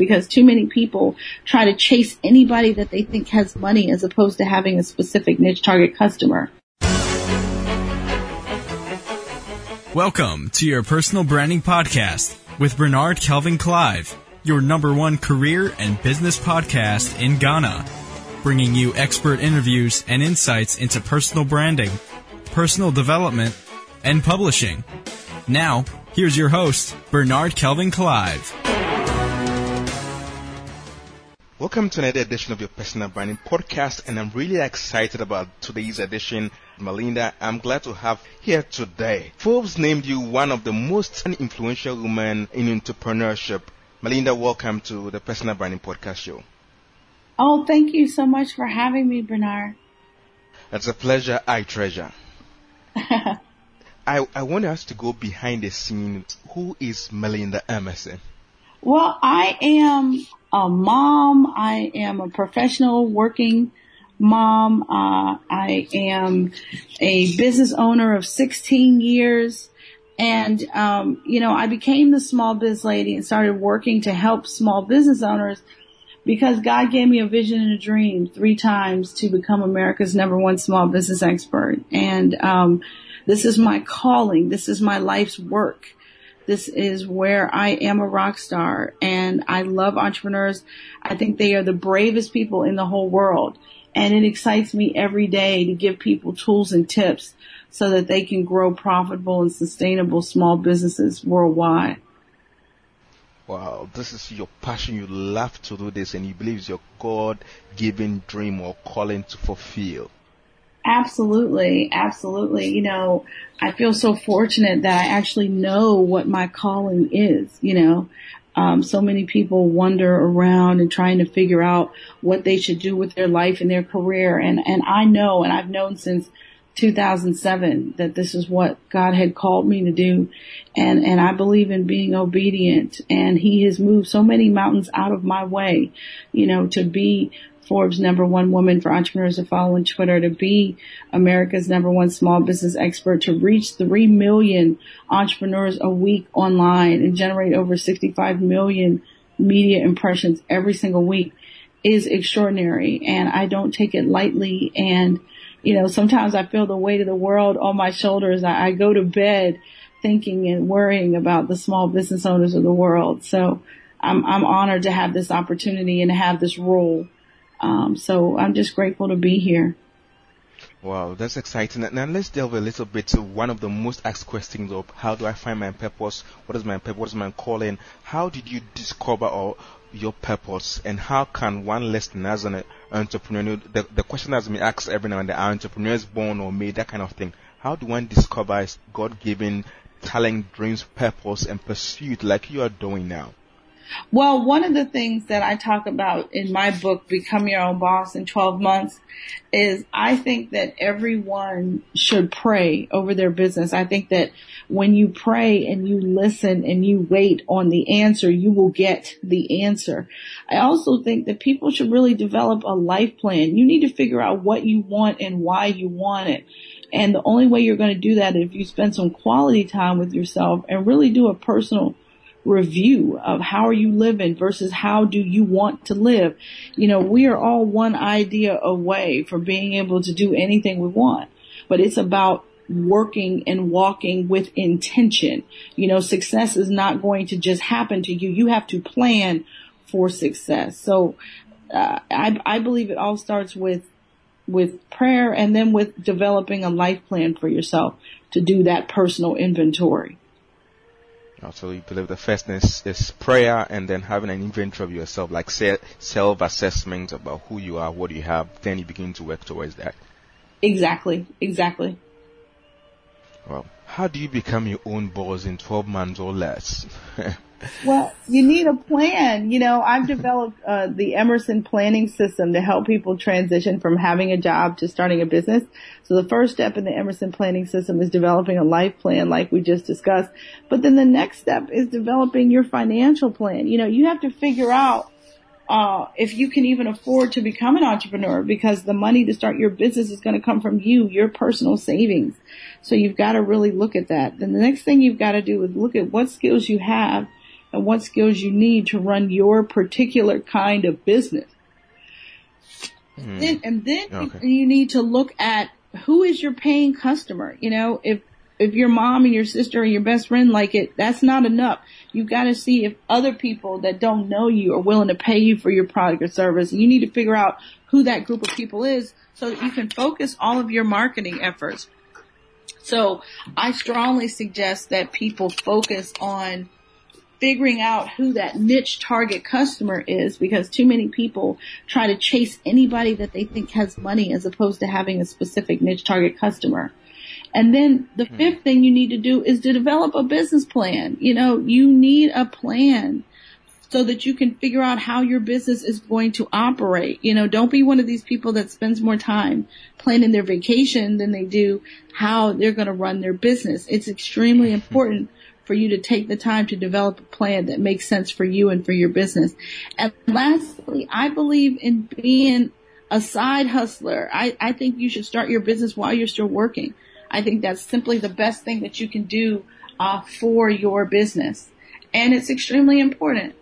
because too many people try to chase anybody that they think has money as opposed to having a specific niche target customer. Welcome to your personal branding podcast with Bernard Kelvin Clive, your number one career and business podcast in Ghana, bringing you expert interviews and insights into personal branding, personal development, and publishing. Now, here's your host, Bernard Kelvin Clive. Welcome to another edition of your personal branding podcast, and I'm really excited about today's edition. Melinda, I'm glad to have here today. Forbes named you one of the most influential women in entrepreneurship. Melinda, welcome to the Personal Branding Podcast Show. Oh, thank you so much for having me, Bernard. It's a pleasure I treasure. I, I want us to go behind the scenes. Who is Melinda Emerson? Well, I am a mom. I am a professional working mom. Uh, I am a business owner of 16 years. And, um, you know, I became the small biz lady and started working to help small business owners because God gave me a vision and a dream three times to become America's number one small business expert. And, um, this is my calling. This is my life's work. This is where I am a rock star and I love entrepreneurs. I think they are the bravest people in the whole world. And it excites me every day to give people tools and tips so that they can grow profitable and sustainable small businesses worldwide. Wow, this is your passion. You love to do this and you believe it's your God given dream or calling to fulfill. Absolutely, absolutely. You know, I feel so fortunate that I actually know what my calling is, you know. Um, so many people wander around and trying to figure out what they should do with their life and their career. And, and I know, and I've known since 2007 that this is what God had called me to do. And, and I believe in being obedient and he has moved so many mountains out of my way, you know, to be Forbes number one woman for entrepreneurs to follow on Twitter, to be America's number one small business expert, to reach 3 million entrepreneurs a week online and generate over 65 million media impressions every single week is extraordinary. And I don't take it lightly. And, you know, sometimes I feel the weight of the world on my shoulders. I, I go to bed thinking and worrying about the small business owners of the world. So I'm, I'm honored to have this opportunity and to have this role. Um, so I'm just grateful to be here. Wow, that's exciting. Now let's delve a little bit to one of the most asked questions of how do I find my purpose? What is my purpose? What is my calling? How did you discover your purpose? And how can one listen as an entrepreneur? The, the question has been asked every now and then, are entrepreneurs born or made? That kind of thing. How do one discover God-given talent, dreams, purpose, and pursuit like you are doing now? Well, one of the things that I talk about in my book, Become Your Own Boss in 12 Months, is I think that everyone should pray over their business. I think that when you pray and you listen and you wait on the answer, you will get the answer. I also think that people should really develop a life plan. You need to figure out what you want and why you want it. And the only way you're going to do that is if you spend some quality time with yourself and really do a personal review of how are you living versus how do you want to live. You know, we are all one idea away from being able to do anything we want, but it's about working and walking with intention. You know, success is not going to just happen to you. You have to plan for success. So, uh, I, I believe it all starts with, with prayer and then with developing a life plan for yourself to do that personal inventory. So you believe the first is, is prayer and then having an inventory of yourself, like self-assessment about who you are, what you have, then you begin to work towards that. Exactly, exactly. Well, how do you become your own boss in 12 months or less? well, you need a plan. You know, I've developed uh, the Emerson planning system to help people transition from having a job to starting a business. So the first step in the Emerson planning system is developing a life plan like we just discussed. But then the next step is developing your financial plan. You know, you have to figure out uh, if you can even afford to become an entrepreneur because the money to start your business is going to come from you, your personal savings. So you've got to really look at that. Then the next thing you've got to do is look at what skills you have and what skills you need to run your particular kind of business. Mm. Then, and then okay. you need to look at who is your paying customer. You know, if if your mom and your sister and your best friend like it, that's not enough. You've got to see if other people that don't know you are willing to pay you for your product or service. You need to figure out who that group of people is so that you can focus all of your marketing efforts. So I strongly suggest that people focus on figuring out who that niche target customer is because too many people try to chase anybody that they think has money as opposed to having a specific niche target customer. And then the hmm. fifth thing you need to do is to develop a business plan. You know, you need a plan so that you can figure out how your business is going to operate. You know, don't be one of these people that spends more time planning their vacation than they do how they're going to run their business. It's extremely hmm. important for you to take the time to develop a plan that makes sense for you and for your business. And lastly, I believe in being a side hustler. I, I think you should start your business while you're still working. I think that's simply the best thing that you can do uh, for your business. And it's extremely important.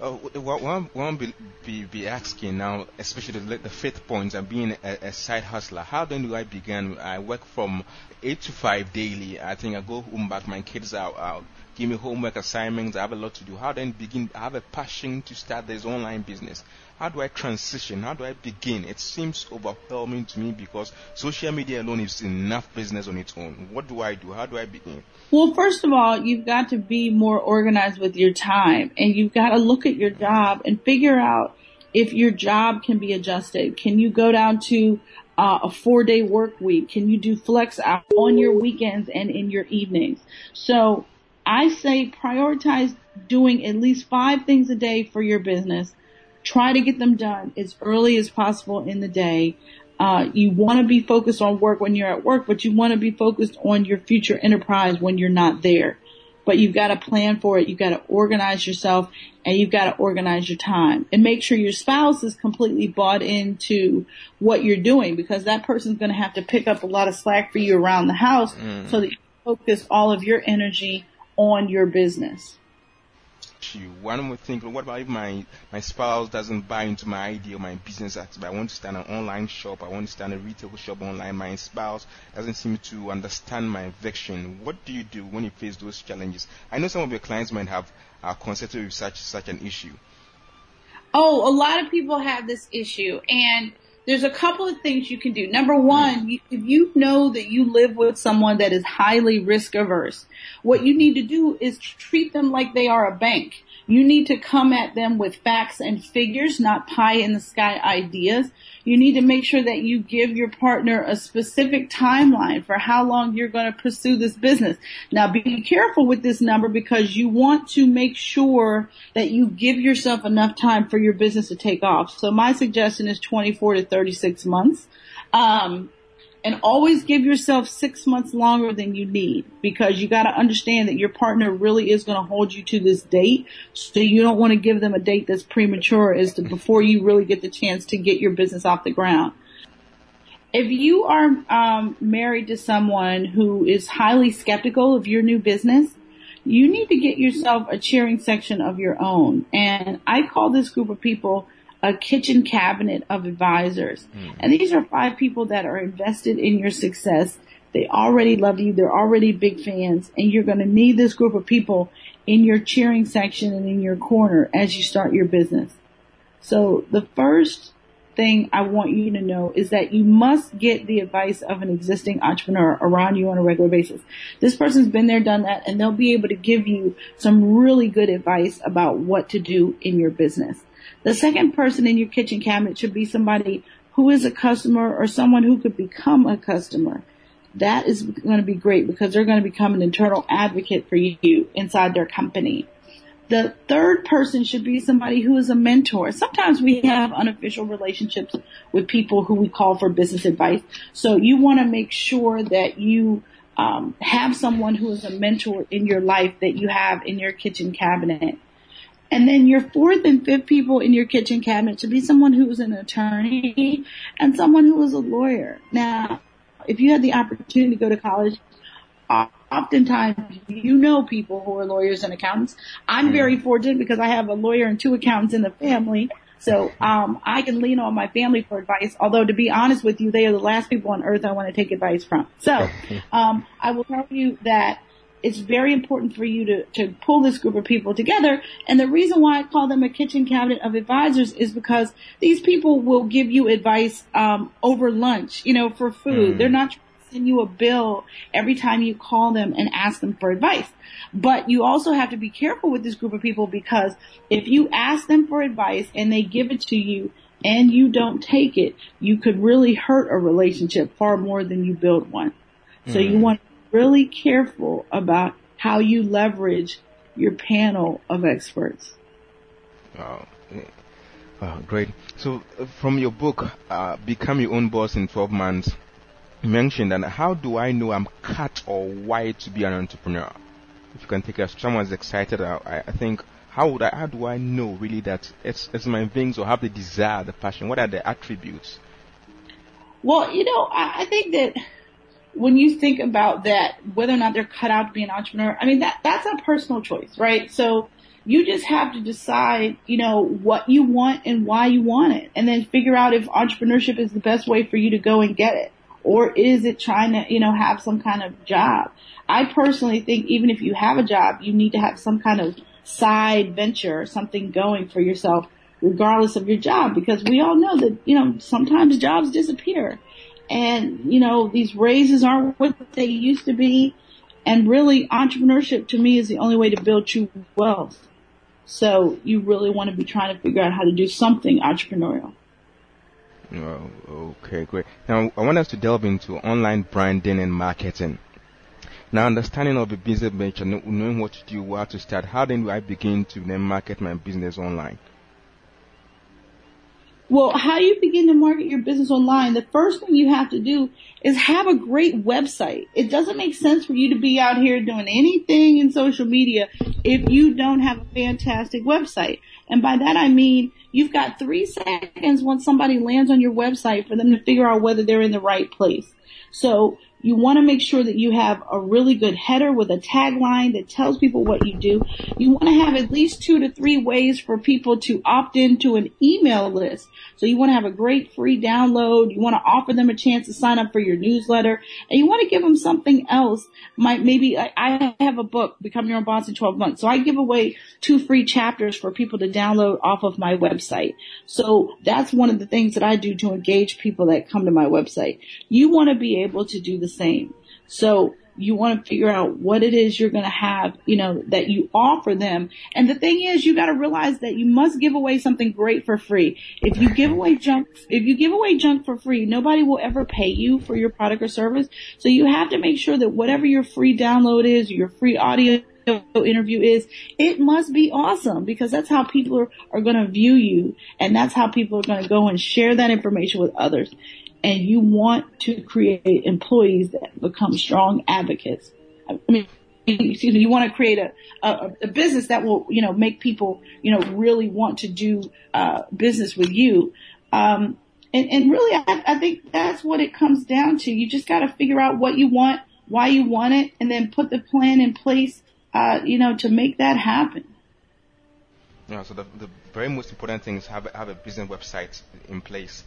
Uh, one, one be, be, be asking now, especially the, the fifth point and being a, a, side hustler. How then do I begin? I work from eight to five daily. I think I go home back. My kids are out. Give me homework assignments. I have a lot to do. How then begin? I have a passion to start this online business how do I transition? How do I begin? It seems overwhelming to me because social media alone is enough business on its own. What do I do? How do I begin? Well, first of all, you've got to be more organized with your time and you've got to look at your job and figure out if your job can be adjusted. Can you go down to uh, a four day work week? Can you do flex out on your weekends and in your evenings? So I say prioritize doing at least five things a day for your business Try to get them done as early as possible in the day. Uh, you want to be focused on work when you're at work, but you want to be focused on your future enterprise when you're not there. But you've got to plan for it. You've got to organize yourself and you've got to organize your time and make sure your spouse is completely bought into what you're doing because that person's going to have to pick up a lot of slack for you around the house mm. so that you focus all of your energy on your business you. One would think, what about if my, my spouse doesn't buy into my idea or my business activity? I want to start an online shop. I want to start a retail shop online. My spouse doesn't seem to understand my vision. What do you do when you face those challenges? I know some of your clients might have uh, consulted with such such an issue. Oh, a lot of people have this issue, and there's a couple of things you can do. Number one, if you know that you live with someone that is highly risk averse, what you need to do is treat them like they are a bank. You need to come at them with facts and figures, not pie in the sky ideas. You need to make sure that you give your partner a specific timeline for how long you're going to pursue this business. Now be careful with this number because you want to make sure that you give yourself enough time for your business to take off. So my suggestion is 24 to 36 months. Um, and always give yourself six months longer than you need because you got to understand that your partner really is going to hold you to this date. So you don't want to give them a date that's premature is to before you really get the chance to get your business off the ground. If you are um, married to someone who is highly skeptical of your new business, you need to get yourself a cheering section of your own. And I call this group of people a kitchen cabinet of advisors. Mm. And these are five people that are invested in your success. They already love you. They're already big fans and you're going to need this group of people in your cheering section and in your corner as you start your business. So the first thing I want you to know is that you must get the advice of an existing entrepreneur around you on a regular basis. This person's been there, done that, and they'll be able to give you some really good advice about what to do in your business. The second person in your kitchen cabinet should be somebody who is a customer or someone who could become a customer. That is going to be great because they're going to become an internal advocate for you inside their company. The third person should be somebody who is a mentor. Sometimes we have unofficial relationships with people who we call for business advice. So you want to make sure that you um, have someone who is a mentor in your life that you have in your kitchen cabinet. And then your fourth and fifth people in your kitchen cabinet should be someone who is an attorney and someone who is a lawyer. Now, if you had the opportunity to go to college, oftentimes you know people who are lawyers and accountants. I'm very fortunate because I have a lawyer and two accountants in the family. So um, I can lean on my family for advice. Although to be honest with you, they are the last people on earth I want to take advice from. So um, I will tell you that it's very important for you to, to pull this group of people together. And the reason why I call them a kitchen cabinet of advisors is because these people will give you advice um, over lunch, you know, for food. Mm. They're not send you a bill every time you call them and ask them for advice. But you also have to be careful with this group of people because if you ask them for advice and they give it to you and you don't take it, you could really hurt a relationship far more than you build one. So mm-hmm. you want to really careful about how you leverage your panel of experts. Wow. Wow, great. So uh, from your book, uh, Become Your Own Boss in 12 Months, mentioned and how do I know I'm cut or white to be an entrepreneur? If you can take us, someone's excited, I, I think how would I, how do I know really that it's, it's my things or have the desire, the passion? What are the attributes? Well, you know, I, I think that when you think about that, whether or not they're cut out to be an entrepreneur, I mean, that, that's a personal choice, right? So you just have to decide, you know, what you want and why you want it and then figure out if entrepreneurship is the best way for you to go and get it or is it trying to, you know, have some kind of job? I personally think even if you have a job, you need to have some kind of side venture or something going for yourself regardless of your job because we all know that, you know, sometimes jobs disappear and, you know, these raises aren't what they used to be. And really entrepreneurship to me is the only way to build true wealth. So you really want to be trying to figure out how to do something entrepreneurial. Oh, okay, great. Now, I want us to delve into online branding and marketing. Now, understanding of a business venture, knowing what to do, where to start, how then do I begin to then market my business online? Well, how you begin to market your business online, the first thing you have to do is have a great website. It doesn't make sense for you to be out here doing anything in social media if you don't have a fantastic website. And by that I mean you've got three seconds once somebody lands on your website for them to figure out whether they're in the right place. So you want to make sure that you have a really good header with a tagline that tells people what you do. You want to have at least two to three ways for people to opt into an email list. So you want to have a great free download. You want to offer them a chance to sign up for your newsletter and you want to give them something else. Might maybe I have a book, Become Your Own Boss in 12 months. So I give away two free chapters for people to download off of my website. So that's one of the things that I do to engage people that come to my website. You want to be able to do the same. So you want to figure out what it is you're going to have, you know, that you offer them. And the thing is, you got to realize that you must give away something great for free. If you give away junk, if you give away junk for free, nobody will ever pay you for your product or service. So you have to make sure that whatever your free download is, your free audio interview is, it must be awesome because that's how people are, are going to view you and that's how people are going to go and share that information with others and you want to create employees that become strong advocates. I mean, excuse me, you want to create a, a, a, business that will, you know, make people, you know, really want to do, uh, business with you. Um, and, and really, I, I think that's what it comes down to. You just got to figure out what you want, why you want it, and then put the plan in place, uh, you know, to make that happen. Yeah, so the, the very most important thing is have, have a business website in place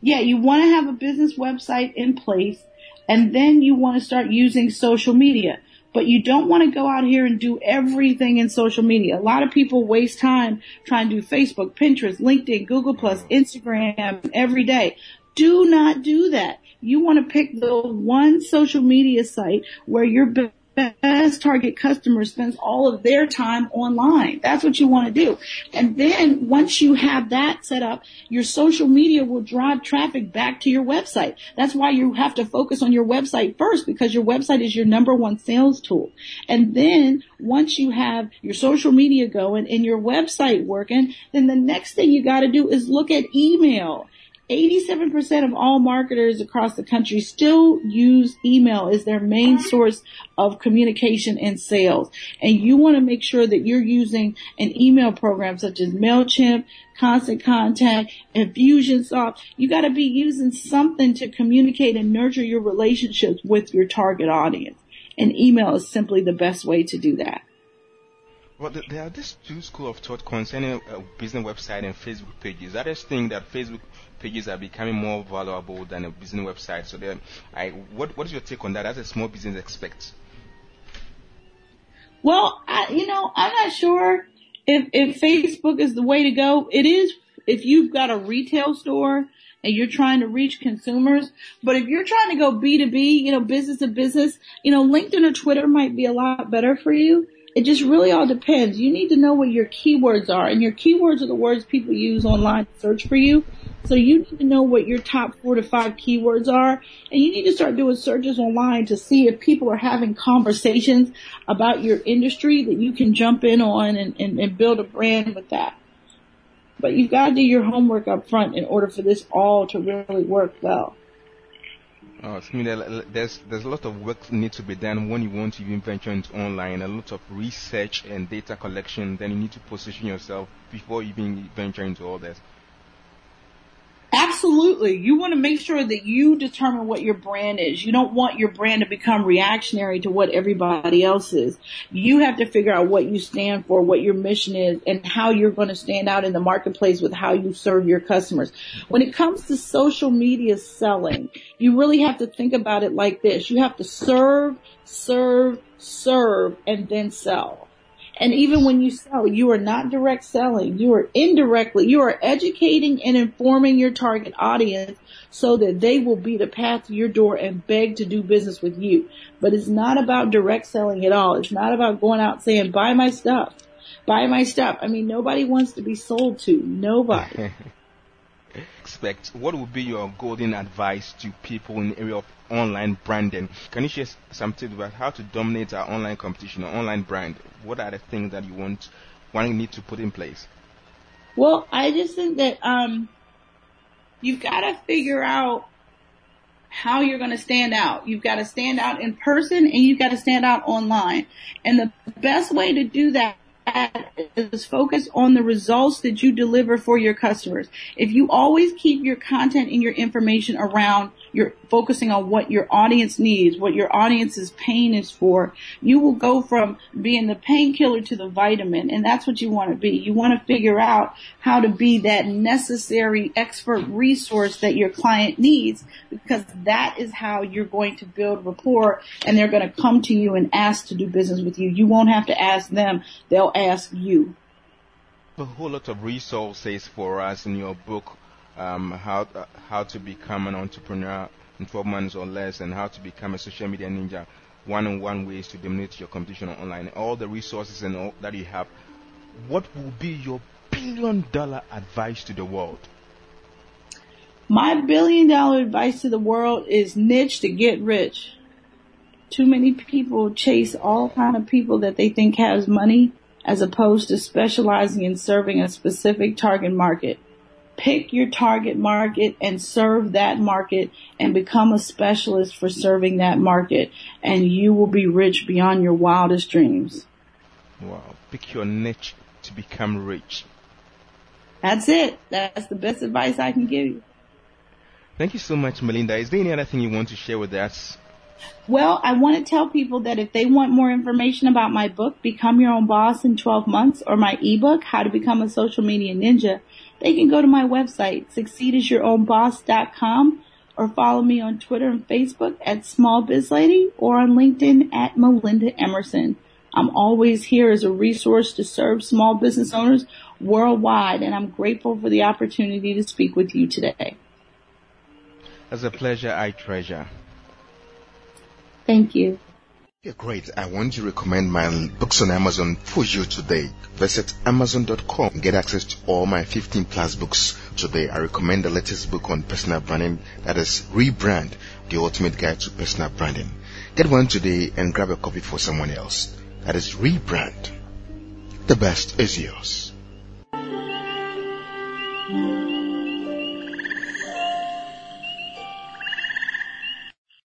yeah, you want to have a business website in place and then you want to start using social media. But you don't want to go out here and do everything in social media. A lot of people waste time trying to do Facebook, Pinterest, LinkedIn, Google Plus, Instagram every day. Do not do that. You want to pick the one social media site where your best target customer spends all of their time online. That's what you want to do. And then once you have that set up, your social media will drive traffic back to your website. That's why you have to focus on your website first because your website is your number one sales tool. And then once you have your social media going and your website working, then the next thing you got to do is look at email 87% of all marketers across the country still use email as their main source of communication and sales. And you want to make sure that you're using an email program such as MailChimp, Constant Contact, Infusionsoft. You got to be using something to communicate and nurture your relationships with your target audience. And email is simply the best way to do that. Well, there are these two school of thought concerning a business website and Facebook pages. I just think that Facebook pages are becoming more valuable than a business website. So, then, I, what what is your take on that? As a small business expect? Well, I, you know, I'm not sure if if Facebook is the way to go. It is if you've got a retail store and you're trying to reach consumers. But if you're trying to go B2B, you know, business to business, you know, LinkedIn or Twitter might be a lot better for you. It just really all depends. You need to know what your keywords are and your keywords are the words people use online to search for you. So you need to know what your top four to five keywords are and you need to start doing searches online to see if people are having conversations about your industry that you can jump in on and, and, and build a brand with that. But you've got to do your homework up front in order for this all to really work well. Oh, I mean, there's there's a lot of work need to be done when you want to even venture into online. A lot of research and data collection. Then you need to position yourself before you even venture into all that. Absolutely. You want to make sure that you determine what your brand is. You don't want your brand to become reactionary to what everybody else is. You have to figure out what you stand for, what your mission is, and how you're going to stand out in the marketplace with how you serve your customers. When it comes to social media selling, you really have to think about it like this. You have to serve, serve, serve, and then sell. And even when you sell, you are not direct selling. You are indirectly, you are educating and informing your target audience so that they will be the path to your door and beg to do business with you. But it's not about direct selling at all. It's not about going out saying, buy my stuff. Buy my stuff. I mean, nobody wants to be sold to. Nobody. expect, what would be your golden advice to people in the area of online branding? Can you share some tips about how to dominate our online competition or online brand? What are the things that you want, one need to put in place? Well, I just think that um, you've got to figure out how you're going to stand out. You've got to stand out in person and you've got to stand out online. And the best way to do that is focus on the results that you deliver for your customers. If you always keep your content and your information around you're focusing on what your audience needs, what your audience's pain is for, you will go from being the painkiller to the vitamin. And that's what you want to be. You want to figure out how to be that necessary expert resource that your client needs because that is how you're going to build rapport and they're going to come to you and ask to do business with you. You won't have to ask them. They'll ask you. A whole lot of resources for us in your book um, how uh, how to become an entrepreneur in 12 months or less, and how to become a social media ninja. One-on-one ways to dominate your competition online. All the resources and all that you have. What will be your billion-dollar advice to the world? My billion-dollar advice to the world is niche to get rich. Too many people chase all kind of people that they think has money as opposed to specializing in serving a specific target market pick your target market and serve that market and become a specialist for serving that market and you will be rich beyond your wildest dreams. Wow. Pick your niche to become rich. That's it. That's the best advice I can give you. Thank you so much, Melinda. Is there any other thing you want to share with us? Well, I want to tell people that if they want more information about my book, Become Your Own Boss in 12 Months, or my ebook, How to Become a Social Media Ninja, they can go to my website, succeedasYourOwnBoss.com, or follow me on Twitter and Facebook at Small Biz Lady or on LinkedIn at Melinda Emerson. I'm always here as a resource to serve small business owners worldwide, and I'm grateful for the opportunity to speak with you today. It's a pleasure I treasure. Thank you. Yeah, great. I want to recommend my books on Amazon for you today. Visit Amazon.com get access to all my 15 plus books today. I recommend the latest book on personal branding that is Rebrand, the ultimate guide to personal branding. Get one today and grab a copy for someone else. That is Rebrand. The best is yours.